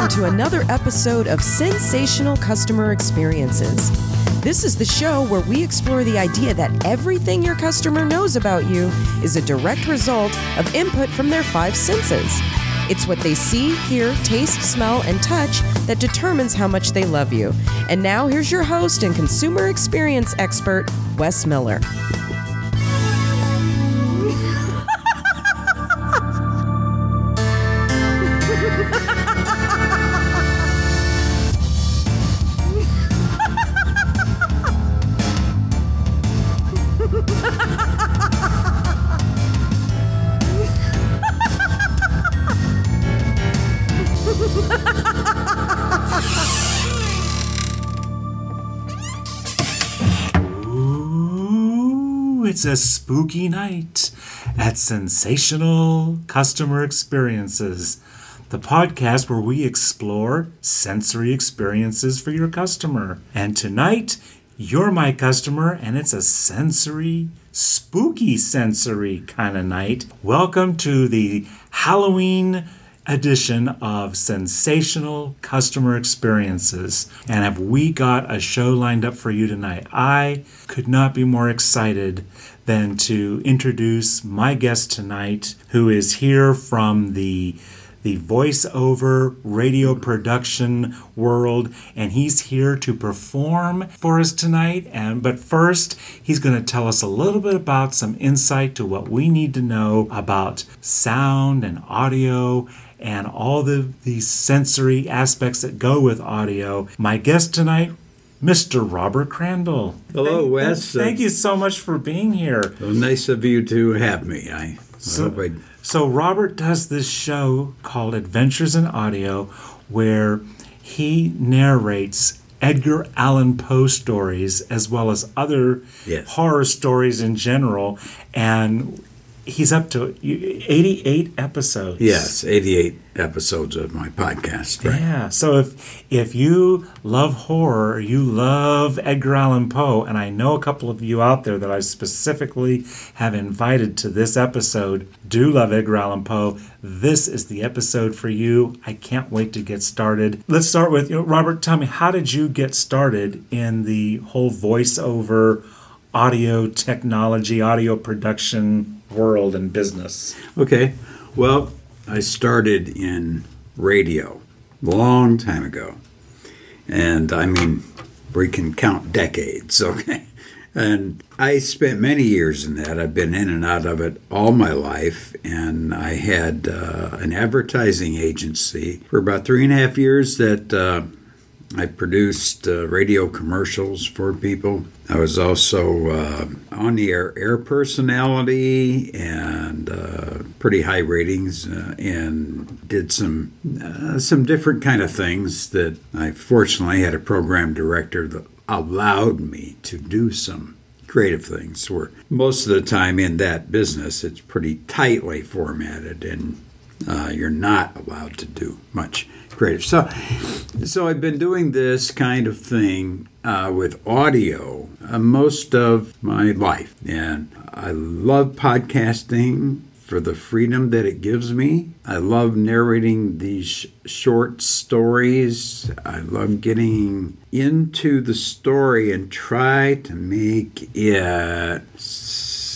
welcome to another episode of Sensational Customer Experiences. This is the show where we explore the idea that everything your customer knows about you is a direct result of input from their five senses. It's what they see, hear, taste, smell, and touch that determines how much they love you. And now here's your host and consumer experience expert, Wes Miller. It's a spooky night at Sensational Customer Experiences, the podcast where we explore sensory experiences for your customer. And tonight, you're my customer, and it's a sensory, spooky sensory kind of night. Welcome to the Halloween edition of Sensational Customer Experiences. And have we got a show lined up for you tonight? I could not be more excited than to introduce my guest tonight, who is here from the the voiceover radio production world and he's here to perform for us tonight and but first he's going to tell us a little bit about some insight to what we need to know about sound and audio and all the, the sensory aspects that go with audio. My guest tonight, Mr. Robert Crandall. Hello, Thank- Wes. Thank you so much for being here. Well, nice of you to have me. I, So- hope I. So, Robert does this show called Adventures in Audio where he narrates Edgar Allan Poe stories as well as other Yes. horror stories in general. And he's up to 88 episodes. Yes, 88 episodes of my podcast. Right? Yeah. So if if you love horror, you love Edgar Allan Poe, and I know a couple of you out there that I specifically have invited to this episode do love Edgar Allan Poe. This is the episode for you. I can't wait to get started. Let's start with you know, Robert. Tell me, how did you get started in the whole voiceover, audio technology, audio production world and business? Okay. Well, I started in radio a long time ago. And I mean, we can count decades, okay? And I spent many years in that. I've been in and out of it all my life. And I had uh, an advertising agency for about three and a half years that uh, I produced uh, radio commercials for people. I was also uh, on the air air personality and uh, pretty high ratings, uh, and did some uh, some different kind of things that I fortunately had a program director that allowed me to do some creative things. Where most of the time in that business, it's pretty tightly formatted and uh, you're not allowed to do much creative. So, so I've been doing this kind of thing uh, with audio uh, most of my life, and I love podcasting for the freedom that it gives me. I love narrating these short stories. I love getting into the story and try to make it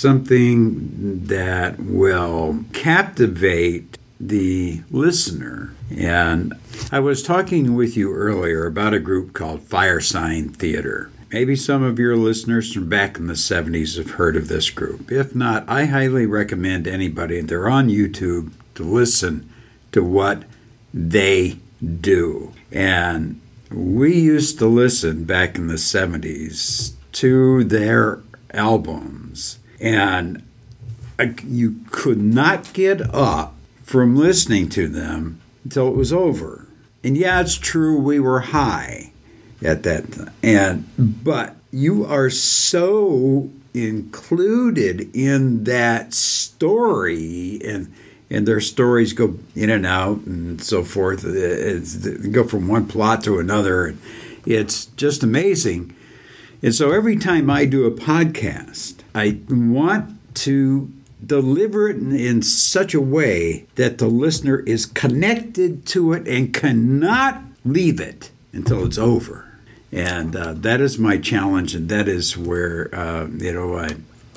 something that will captivate the listener. And I was talking with you earlier about a group called Firesign Theatre. Maybe some of your listeners from back in the 70s have heard of this group. If not, I highly recommend anybody, they're on YouTube, to listen to what they do. And we used to listen back in the 70s to their albums, and you could not get up from listening to them until it was over. And yeah, it's true we were high at that time. And but you are so included in that story and and their stories go in and out and so forth. It's, go from one plot to another. It's just amazing. And so every time I do a podcast, I want to deliver it in, in such a way that the listener is connected to it and cannot leave it until it's over. And uh, that is my challenge, and that is where uh, you know I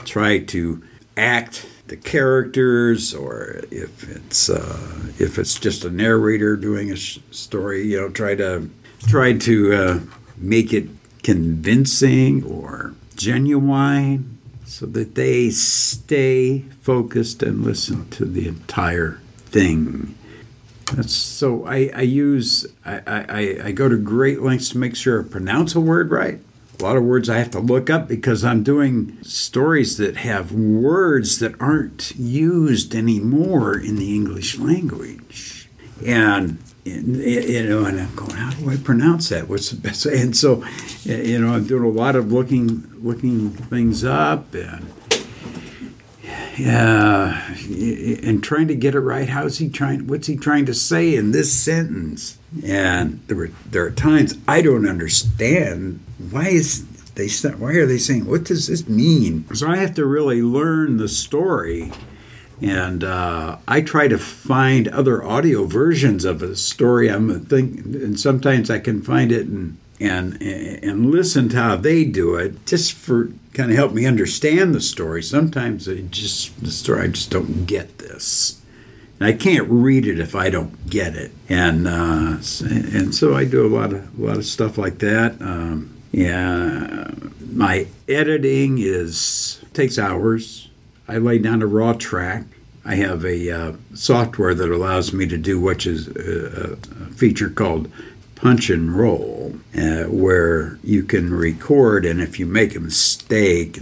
try to act the characters, or if it's uh, if it's just a narrator doing a sh- story, you know, try to try to uh, make it convincing or genuine, so that they stay focused and listen to the entire thing. That's, so I, I use I, I, I go to great lengths to make sure I pronounce a word right. A lot of words I have to look up because I'm doing stories that have words that aren't used anymore in the English language. And you know, and I'm going, how do I pronounce that? What's the best? And so, you know, I'm doing a lot of looking looking things up and yeah, and trying to get it right. How's he trying? What's he trying to say in this sentence? And there were there are times I don't understand why is they why are they saying what does this mean? So I have to really learn the story, and uh, I try to find other audio versions of a story. I'm think, and sometimes I can find it and and and listen to how they do it just for kind of help me understand the story. Sometimes I just the story I just don't get this. And I can't read it if I don't get it, and uh, and so I do a lot of a lot of stuff like that. Um, yeah, my editing is takes hours. I lay down a raw track. I have a uh, software that allows me to do which is a, a feature called punch and roll, uh, where you can record, and if you make a mistake,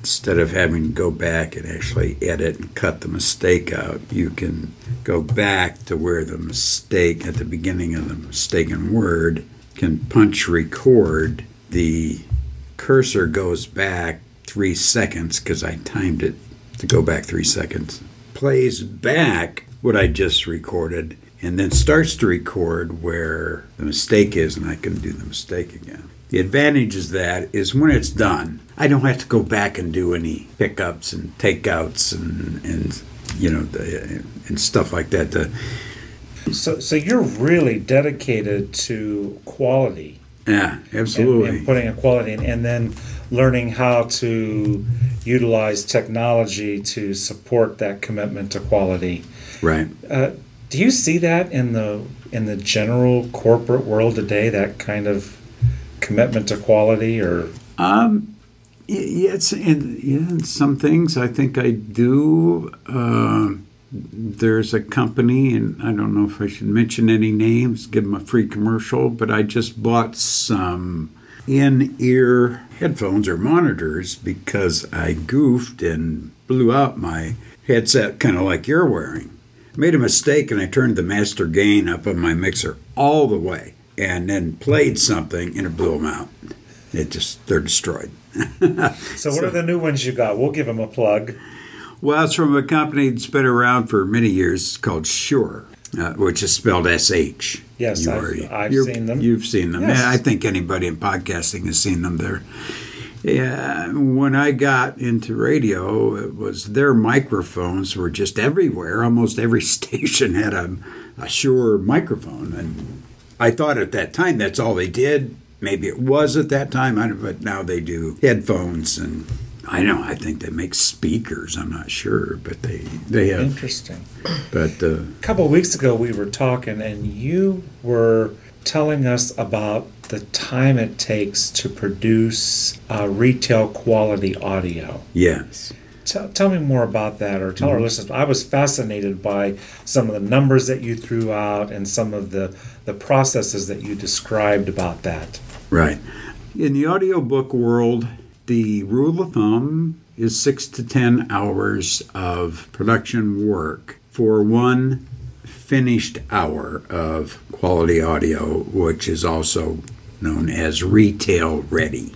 instead of having to go back and actually edit and cut the mistake out, you can go back to where the mistake at the beginning of the mistaken word can punch record. The cursor goes back three seconds because I timed it to go back three seconds. Plays back what I just recorded and then starts to record where the mistake is, and I can do the mistake again. The advantage is that is when it's done, I don't have to go back and do any pickups and takeouts and, and you know, the, and stuff like that. The, so, so you're really dedicated to quality. Yeah, absolutely. And, and putting a quality in, and then learning how to utilize technology to support that commitment to quality. Right. Uh, do you see that in the in the general corporate world today? That kind of commitment to quality, or um, yes, and yeah, some things I think I do. Uh, there's a company, and I don't know if I should mention any names, give them a free commercial, but I just bought some in ear headphones or monitors because I goofed and blew out my headset, kind of like you're wearing made a mistake and I turned the master gain up on my mixer all the way and then played something and it blew them out. It just, they're destroyed. so, what so, are the new ones you got? We'll give them a plug. Well, it's from a company that's been around for many years called Shure. uh, which is spelled S H. Yes, I've, I've seen them. You've seen them. Yes. I think anybody in podcasting has seen them. There. Yeah, when I got into radio, it was their microphones were just everywhere. Almost every station had a, a Shure microphone, and I thought at that time that's all they did. Maybe it was at that time, but now they do headphones and I know. I think they make speakers. I'm not sure, but they they have interesting. But uh, a couple of weeks ago, we were talking, and you were telling us about the time it takes to produce uh, retail quality audio. Yes. Tell, tell me more about that, or tell mm-hmm. our listeners. I was fascinated by some of the numbers that you threw out and some of the, the processes that you described about that. Right. In the audiobook world, the rule of thumb is six to ten hours of production work for one finished hour of quality audio, which is also known as retail ready.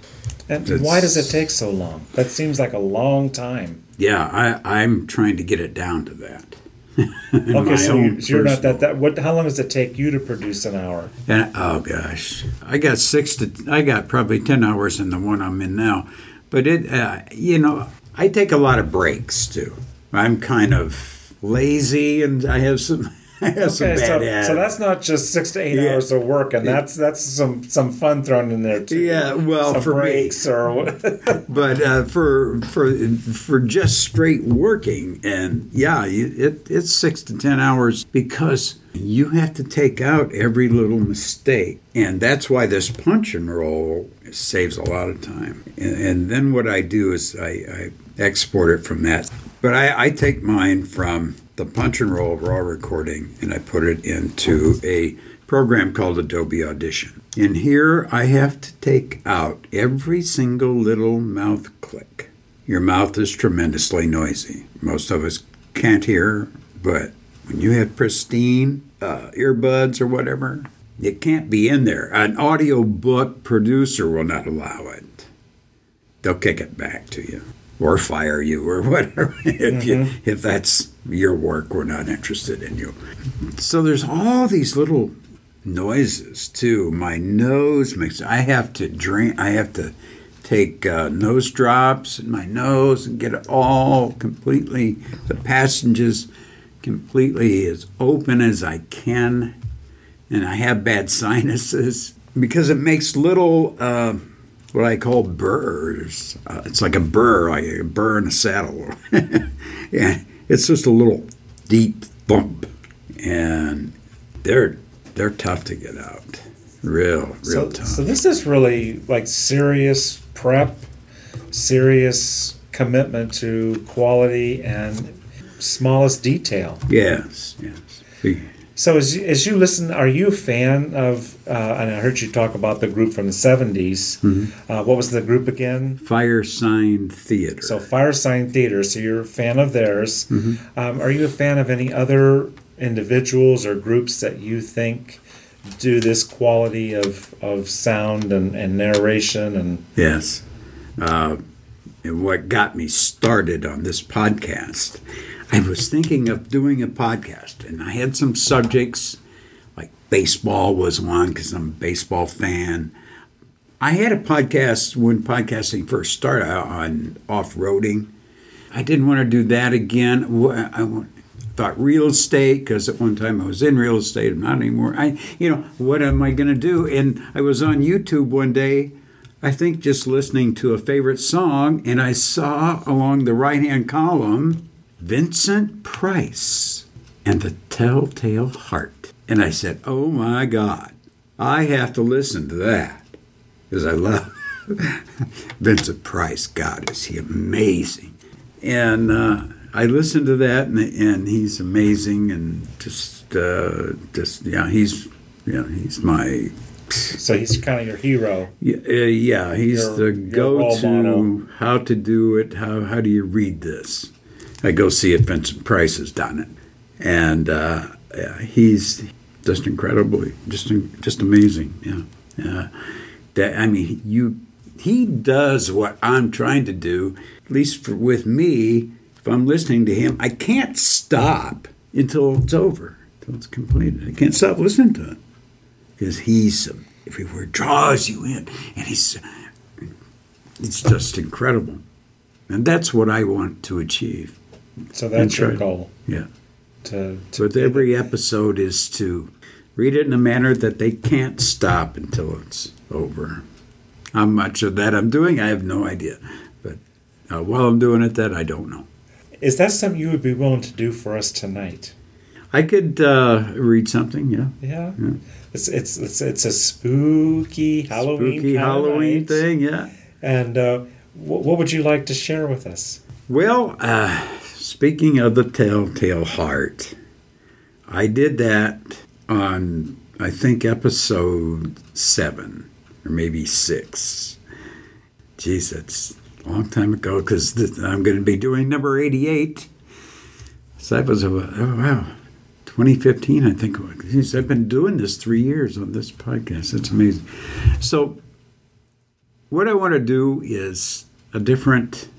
And it's, why does it take so long? That seems like a long time. Yeah, I, I'm trying to get it down to that. okay, so, you, so you're not that that. What? How long does it take you to produce an hour? And oh gosh, I got six to. I got probably ten hours in the one I'm in now, but it. Uh, you know, I take a lot of breaks too. I'm kind of lazy and I have some I have some Okay, bad so, so that's not just six to eight Yeah. hours of work, and that's that's some some fun thrown in there too. Yeah, well, some for me- breaks or but uh, for for for just straight working and yeah it, it's six to ten hours because you have to take out every little mistake and that's why this punch and roll saves a lot of time and, and then what i do is I, I export it from that but I, I take mine from the punch and roll raw recording and i put it into a program called Adobe Audition. In here, I have to take out every single little mouth click. Your mouth is tremendously noisy. Most of us can't hear, but when you have pristine uh, earbuds or whatever, it can't be in there. An audio book producer will not allow it. They'll kick it back to you or fire you or whatever if you if that's your work we're not interested in you so there's all these little noises too. My nose makes. I have to drink. I have to take uh, nose drops in my nose and get it all completely. The passages completely as open as I can, and I have bad sinuses because it makes little. Uh, what I call burrs. Uh, it's like a burr, like a burr in a saddle. yeah, it's just a little deep thump, and they're they're tough to get out. Real, real so, tough. so this is really like serious prep, serious commitment to quality and smallest detail. yes, yes. So as you, as you listen, are you a fan of? Uh, and I heard you talk about the group from the 70s. Mm-hmm. Uh, what was the group again? Firesign Theatre. So Firesign Theatre. So you're a fan of theirs. Mm-hmm. Um, are you a fan of any other individuals or groups that you think do this quality of, of sound and, and narration and Yes. Uh, and what got me started on this podcast, I was thinking of doing a podcast, and I had some subjects, like baseball was one, because I'm a baseball fan. I had a podcast when podcasting first started uh, on off roading. I didn't want to do that again. I thought real estate because at one time I was in real estate. I'm not anymore. I, you know, what am I going to do? And I was on YouTube one day. I think just listening to a favorite song, and I saw along the right hand column Vincent Price and the Telltale Heart. And I said, Oh my God, I have to listen to that because I love Vincent Price. God, is he amazing? And uh, I listened to that, and, and he's amazing, and just, uh, just yeah, he's, yeah, he's my so he's kind of your hero. yeah, uh, yeah he's Your- the go-to. How to do it? How how do you read this? I go see if Vincent Price has done it, and uh, he's just incredibly, just just amazing. Yeah. That I mean, you he does what I'm trying to do. At least for, with me, if I'm listening to him, I can't stop until it's over, until it's completed. I can't stop listening to it because he's um, everywhere draws you in, and he's it's just incredible, and that's what I want to achieve. So that's your right. goal. Yeah, To, to with every episode is to read it in a manner that they can't stop until it's over. How much of that I'm doing, I have no idea, but uh, while I'm doing it, that I don't know. is that something you would be willing to do for us tonight? I could uh, read something, yeah. Yeah. It's, it's it's it's a spooky Halloween Spooky Halloween night. thing, yeah. And uh, wh- what would you like to share with us? Well, uh, speaking of the Telltale Heart, I did that on, I think, episode seven or maybe six. Geez, that's a long time ago because I'm going to be doing number 88. So that was, oh, wow, 2015, I think. Geez, I've been doing this three years on this podcast. It's amazing. So, what I want to do is a different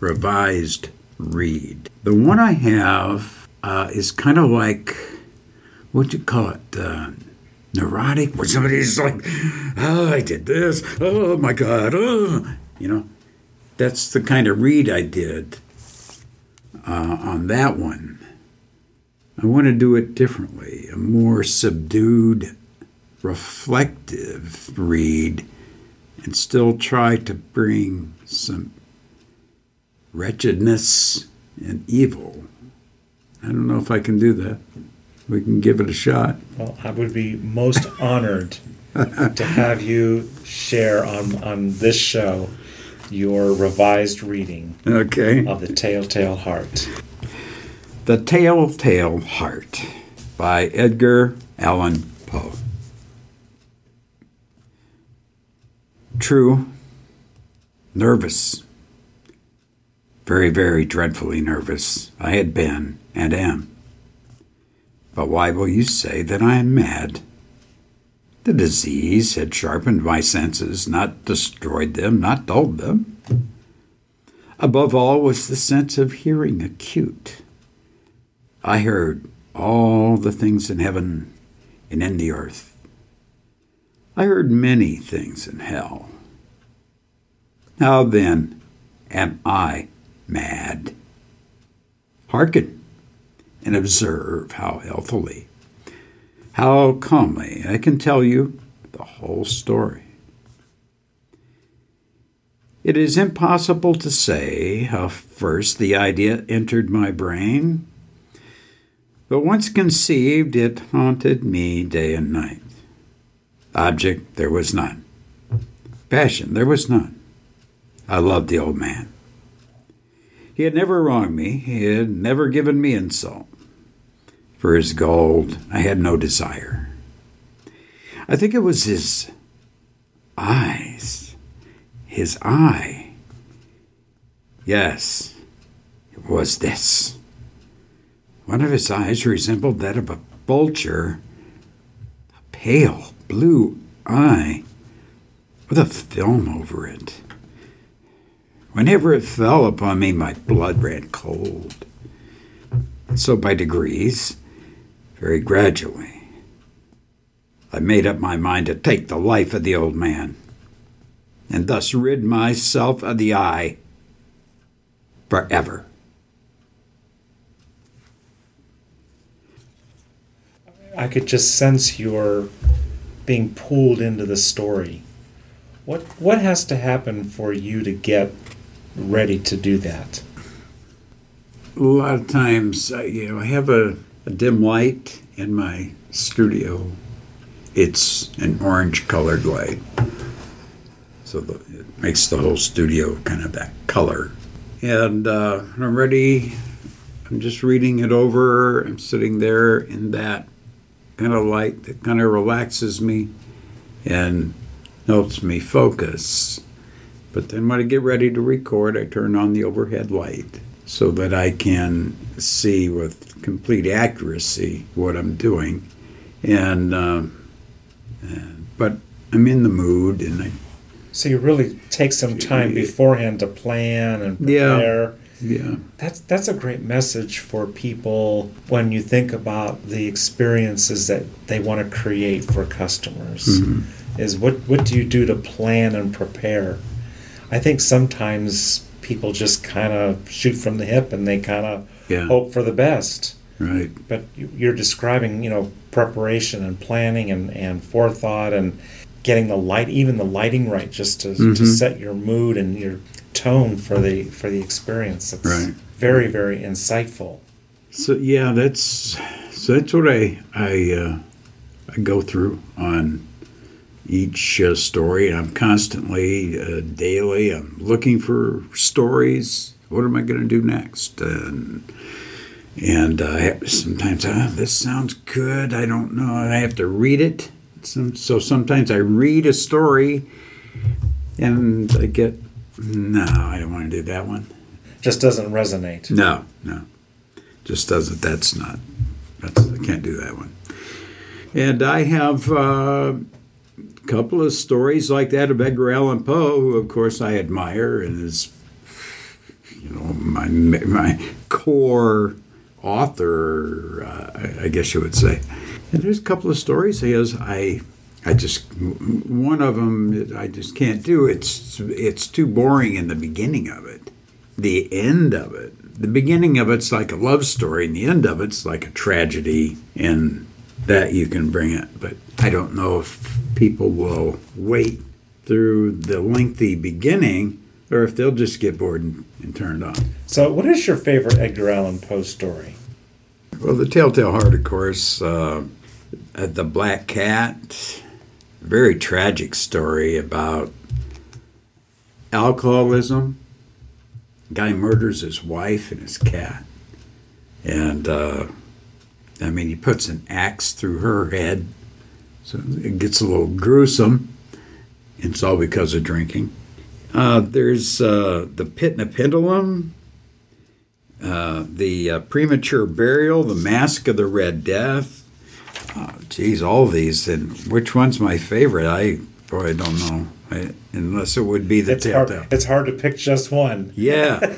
revised read. The one I have uh, is kind of like, what'd you call it? Uh, neurotic, where somebody's like, oh, I did this. Oh, my God. Oh. You know, that's the kind of read I did uh, on that one, I want to do it differently, a more subdued, reflective read, and still try to bring some wretchedness and evil. I don't know if I can do that. We can give it a shot. Well, I would be most honored to have you share on, on this show your revised reading Okay. of The Telltale Heart. The Telltale Heart by Edgar Allan Poe. True, nervous, very, very dreadfully nervous I had been and am. But why will you say that I am mad? The disease had sharpened my senses, not destroyed them, not dulled them. Above all was the sense of hearing acute. I heard all the things in heaven and in the earth. I heard many things in hell. How then am I mad? Hearken and observe how healthily, how calmly I can tell you the whole story. It is impossible to say how first the idea entered my brain, but once conceived, it haunted me day and night. Object there was none. Passion there was none. I loved the old man. He had never wronged me, he had never given me insult. For his gold, I had no desire. I think it was his eyes. His eye. Yes, it was this. One of his eyes resembled that of a vulture, a pale blue eye with a film over it. Whenever it fell upon me, my blood ran cold. And so, by degrees, very gradually, I made up my mind to take the life of the old man, and thus rid myself of the eye forever. I could just sense your being pulled into the story. What what has to happen for you to get ready to do that? A lot of times, you know, I have a, a dim light in my studio. It's an orange colored light. So the, it makes the whole studio kind of that color. And uh, I'm ready, I'm just reading it over. I'm sitting there in that kind of light that kind of relaxes me and helps me focus. But then when I get ready to record, I turn on the overhead light so that I can see with complete accuracy what I'm doing. And, uh, and but I'm in the mood, and I So you really take some time beforehand to plan and Yeah. prepare. yeah That's that's a great message for people when you think about the experiences that they want to create for customers. Mm-hmm. Is what what do you do to plan and prepare? I think sometimes people just kind of shoot from the hip and they kind of Yeah. hope for the best. right But you- you're describing, you know, preparation and planning and, and forethought and getting the light, even the lighting right, just to, to Mhm. set your mood and your tone for the for the experience. It's Right. very very insightful. So yeah, that's so that's what I I uh, I go through on each uh, story. I'm constantly uh, daily. I'm looking for stories. What am I going to do next? And and uh, sometimes uh, this sounds good. I don't know. I have to read it. Some, so sometimes I read a story, and I get no. I don't want to do that one. Just doesn't resonate. No, no, just doesn't. That's not. That's I can't do that one. And I have uh, couple of stories like that of Edgar Allan Poe, who of course I admire and is, you know, my my core author, uh, I- guess you would say. And there's a couple of stories he has. I I just one of them I just can't do. It's it's too boring in the beginning of it. The end of it the beginning of it's like a love story, and the end of it's like a tragedy, and that you can bring it. But I don't know if people will wait through the lengthy beginning or if they'll just get bored and, and turn it off. So, what is your favorite Edgar Allan Poe story? Well, the Telltale Heart, of course, uh, the Black Cat, very tragic story about alcoholism. Guy murders his wife and his cat, and uh, I mean, he puts an axe through her head, so it gets a little gruesome. It's all because of drinking. Uh, there's uh, the Pit and the Pendulum, uh, the uh, Premature Burial, the Mask of the Red Death. Oh, geez, all these. And which one's my favorite? I boy, I don't know. I, unless it would be the it's hard, it's hard to pick just one. Yeah,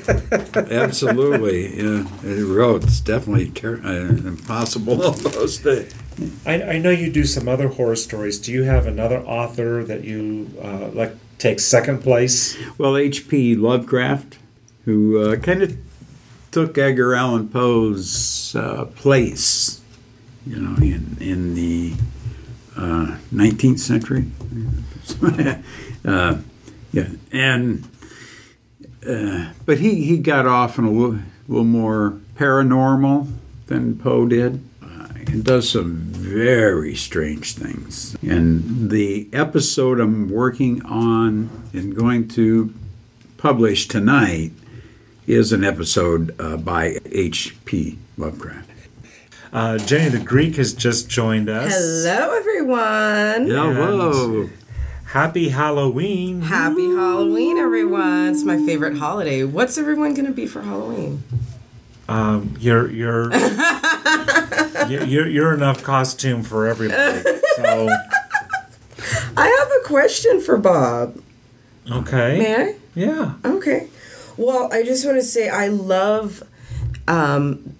absolutely. Yeah, it. It's definitely ter- uh, impossible almost. I, I know you do some other horror stories. Do you have another author that you uh, like takes second place? Well, H.P. Lovecraft, who uh, kind of took Edgar Allan Poe's uh, place, you know, in in the uh, nineteenth century. Uh, yeah, and uh, but he he got off in a little, little more paranormal than Poe did and does some very strange things. And the episode I'm working on and going to publish tonight is an episode uh, by H.P. Lovecraft. Uh, Jenny the Greek has just joined us. Hello, everyone. Hello. Happy Halloween. Happy Halloween, everyone. It's my favorite holiday. What's everyone going to be for Halloween? Um, you're you're you're, you're enough costume for everybody. So I have a question for Bob. Okay. May I? Yeah. Okay. Well, I just want to say I love um,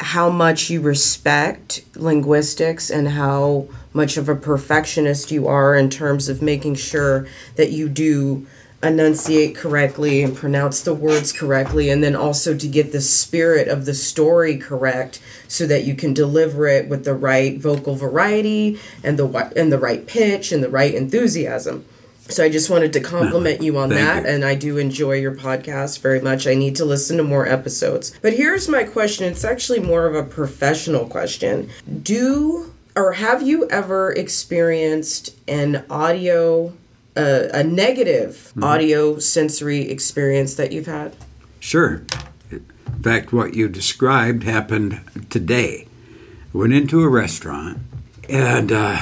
how much you respect linguistics and how much of a perfectionist you are in terms of making sure that you do enunciate correctly and pronounce the words correctly and then also to get the spirit of the story correct so that you can deliver it with the right vocal variety and the and the right pitch and the right enthusiasm. So I just wanted to compliment you on that you. and I do enjoy your podcast very much. I need to listen to more episodes. But here's my question. It's actually more of a professional question. Do or have you ever experienced an audio a, a negative mm-hmm. audio sensory experience that you've had? Sure. In fact, what you described happened today. I went into a restaurant and uh,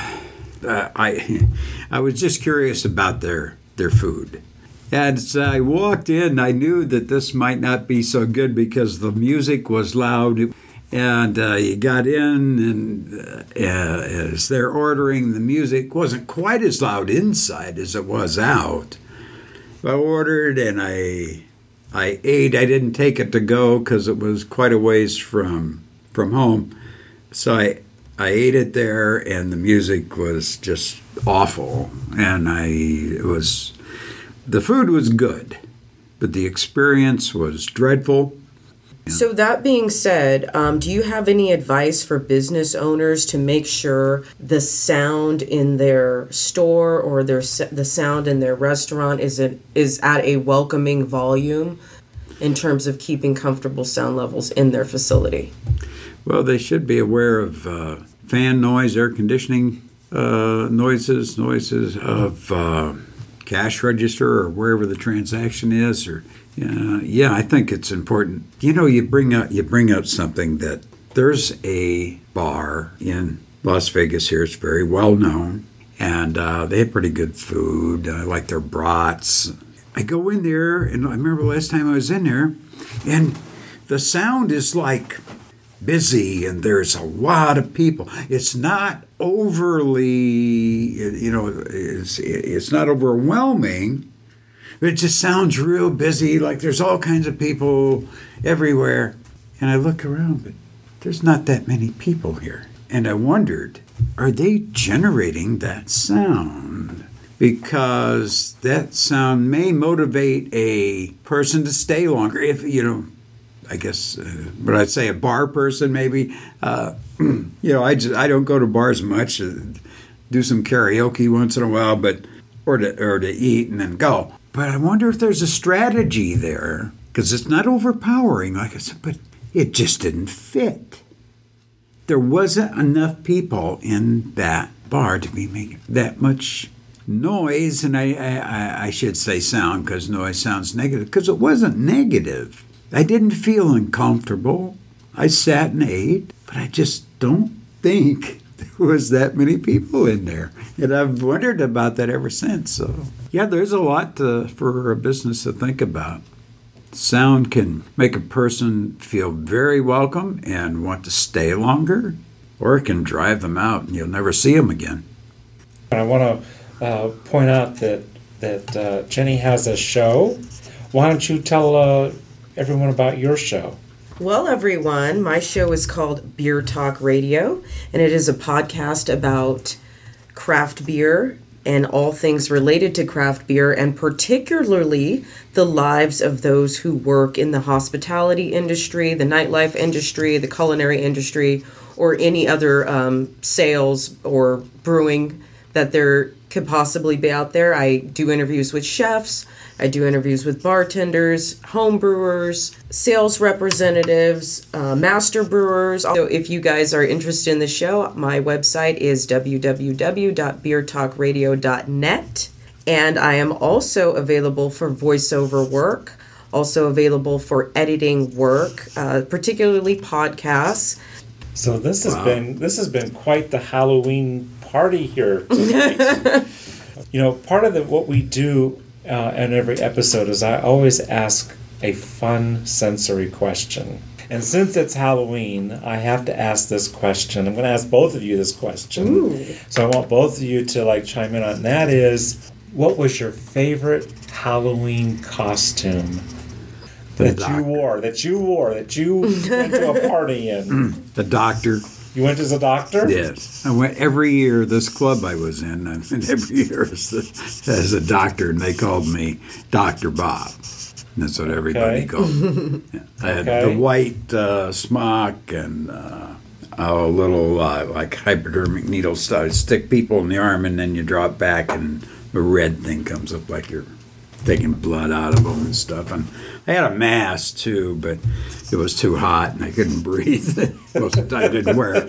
uh, I, I was just curious about their, their food. And as I walked in, I knew that this might not be so good because the music was loud and uh, you got in and uh, as they're ordering the music wasn't quite as loud inside as it was out. I ordered and i i ate. I didn't take it to go because it was quite a ways from from home. So i i ate it there and the music was just awful. And i it was the food was good but the experience was dreadful so, that being said, um, do you have any advice for business owners to make sure the sound in their store or their the sound in their restaurant is it is at a welcoming volume in terms of keeping comfortable sound levels in their facility? Well, they should be aware of uh, fan noise, air conditioning uh, noises, noises of uh, cash register or wherever the transaction is, or yeah, yeah, I think it's important. You know, you bring up you bring up something that there's a bar in Las Vegas here. It's very well known, and uh, they have pretty good food. I like their brats. I go in there, and I remember last time I was in there, and the sound is like busy, and there's a lot of people. It's not overly, you know, it's it's not overwhelming it just sounds real busy, like there's all kinds of people everywhere. And I look around, but there's not that many people here. And I wondered, are they generating that sound? Because that sound may motivate a person to stay longer if, you know, I guess, uh, but I'd say a bar person maybe. Uh, you know, I just I don't go to bars much. Uh, do some karaoke once in a while, but or to or to eat and then go. But I wonder if there's a strategy there because it's not overpowering, like I said, but it just didn't fit. There wasn't enough people in that bar to be making that much noise, and I, I, I should say sound because noise sounds negative, because it wasn't negative. I didn't feel uncomfortable. I sat and ate, but I just don't think there was that many people in there. And I've wondered about that ever since. So, yeah, there's a lot to, for a business to think about. Sound can make a person feel very welcome and want to stay longer, or it can drive them out and you'll never see them again. I want to uh, point out that that uh, Jenny has a show. Why don't you tell uh, everyone about your show? Well, everyone, my show is called Beer Talk Radio, and it is a podcast about craft beer and all things related to craft beer, and particularly the lives of those who work in the hospitality industry, the nightlife industry, the culinary industry, or any other um, sales or brewing that there could possibly be out there. I do interviews with chefs, I do interviews with bartenders, home brewers, sales representatives, uh, master brewers. So if you guys are interested in the show, my website is www.beertalkradio.net. And I am also available for voiceover work, also available for editing work, uh, particularly podcasts. So this has wow. been this has been quite the Halloween party here tonight. you know, part of the, what we do uh, in every episode is I always ask a fun sensory question. And since it's Halloween, I have to ask this question. I'm going to ask both of you this question. Ooh. So I want both of you to like chime in on. And that is, what was your favorite Halloween costume that you wore? That you wore? That you went to a party in? The doctor. You went as a doctor? Yes. I went every year, this club I was in, I went every year as a, as a doctor, and they called me Dr. Bob. That's what everybody okay. called me. Yeah. I had okay. the white uh, smock and uh, a little uh, like hypodermic needle stuff. Stick people in the arm, and then you drop back, and the red thing comes up like you're taking blood out of them and stuff. And I had a mask too, but it was too hot and I couldn't breathe. Most of the time I didn't wear it,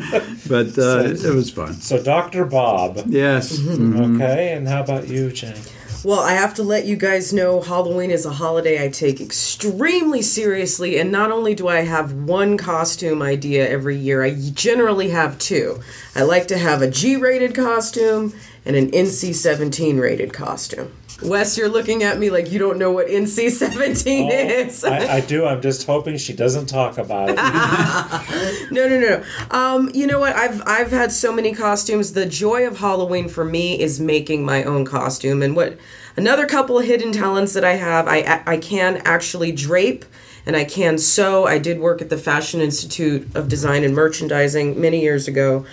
but uh, so, it was fun. So Dr. Bob. Yes. Mm-hmm. Okay, and how about you, Jane? Well, I have to let you guys know Halloween is a holiday I take extremely seriously, and not only do I have one costume idea every year, I generally have two. I like to have a G rated costume and an NC 17 rated costume. Wes, you're looking at me like you don't know what NC 17 oh, is. I, I, do. I'm just hoping she doesn't talk about it. no, no, no. Um, you know what? I've I've had so many costumes. The joy of Halloween for me is making my own costume. And what another couple of hidden talents that I have, I I can actually drape and I can sew. I did work at the Fashion Institute of Design and Merchandising many years ago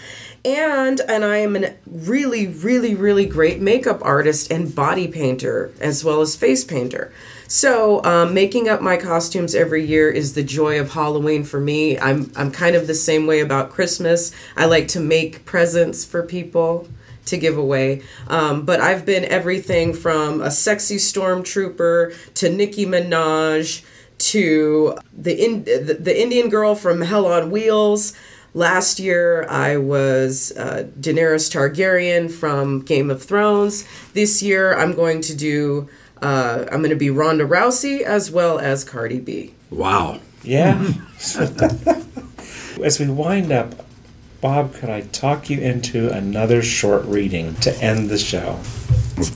and and I am a really really really great makeup artist and body painter as well as face painter. So um, making up my costumes every year is the joy of Halloween for me. I'm I'm kind of the same way about Christmas. I like to make presents for people to give away. Um, but I've been everything from a sexy stormtrooper to Nicki Minaj to the, in, the, the Indian girl from Hell on Wheels Last year, I was uh, Daenerys Targaryen from Game of Thrones. This year, I'm going to do, uh, I'm going to be Ronda Rousey as well as Cardi B. Wow. Yeah. as we wind up, Bob, could I talk you into another short reading to end the show?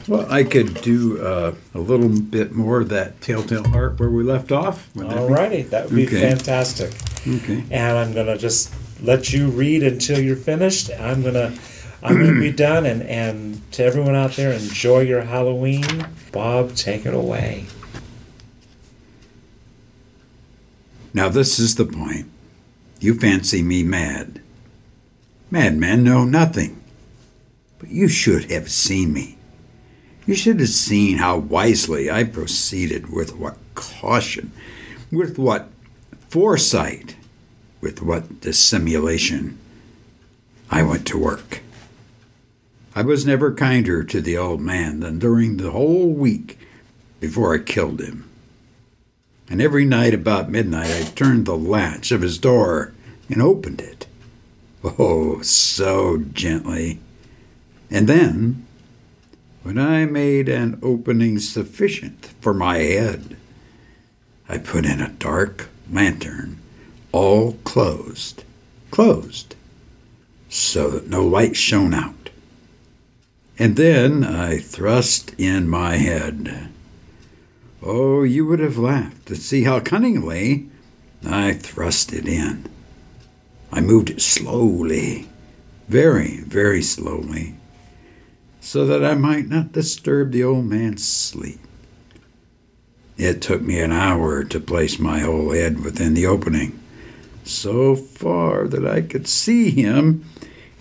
Well, I could do uh, a little bit more of that Telltale Heart where we left off. All righty, that would be okay. fantastic. Okay. And I'm going to just let you read until you're finished. I'm gonna I'm gonna be done and, and to everyone out there, enjoy your Halloween. Bob, take it away. Now this is the point. You fancy me mad. Madmen know nothing. But you should have seen me. You should have seen how wisely I proceeded, with what caution, with what foresight with what this simulation, I went to work. I was never kinder to the old man than during the whole week before I killed him. And every night about midnight, I turned the latch of his door and opened it. Oh, so gently. And then, when I made an opening sufficient for my head, I put in a dark lantern, all closed, closed, so that no light shone out. And then I thrust in my head. Oh, you would have laughed to see how cunningly I thrust it in. I moved it slowly, very, very slowly, so that I might not disturb the old man's sleep. It took me an hour to place my whole head within the opening, so far that I could see him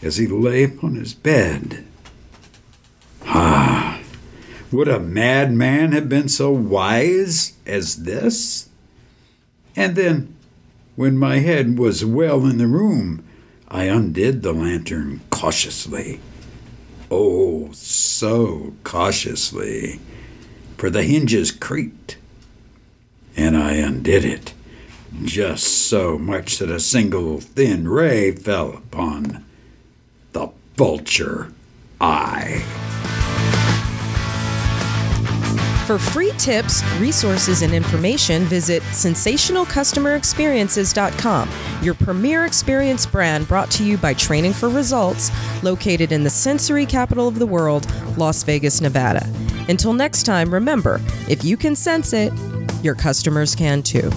as he lay upon his bed. Ah, would a madman have been so wise as this? And then, when my head was well in the room, I undid the lantern cautiously. Oh, so cautiously, for the hinges creaked. And I undid it, just so much that a single thin ray fell upon the vulture eye. For free tips, resources, and information, visit sensationalcustomerexperiences.com, your premier experience brand brought to you by Training for Results, located in the sensory capital of the world, Las Vegas, Nevada. Until next time, remember if you can sense it, your customers can too.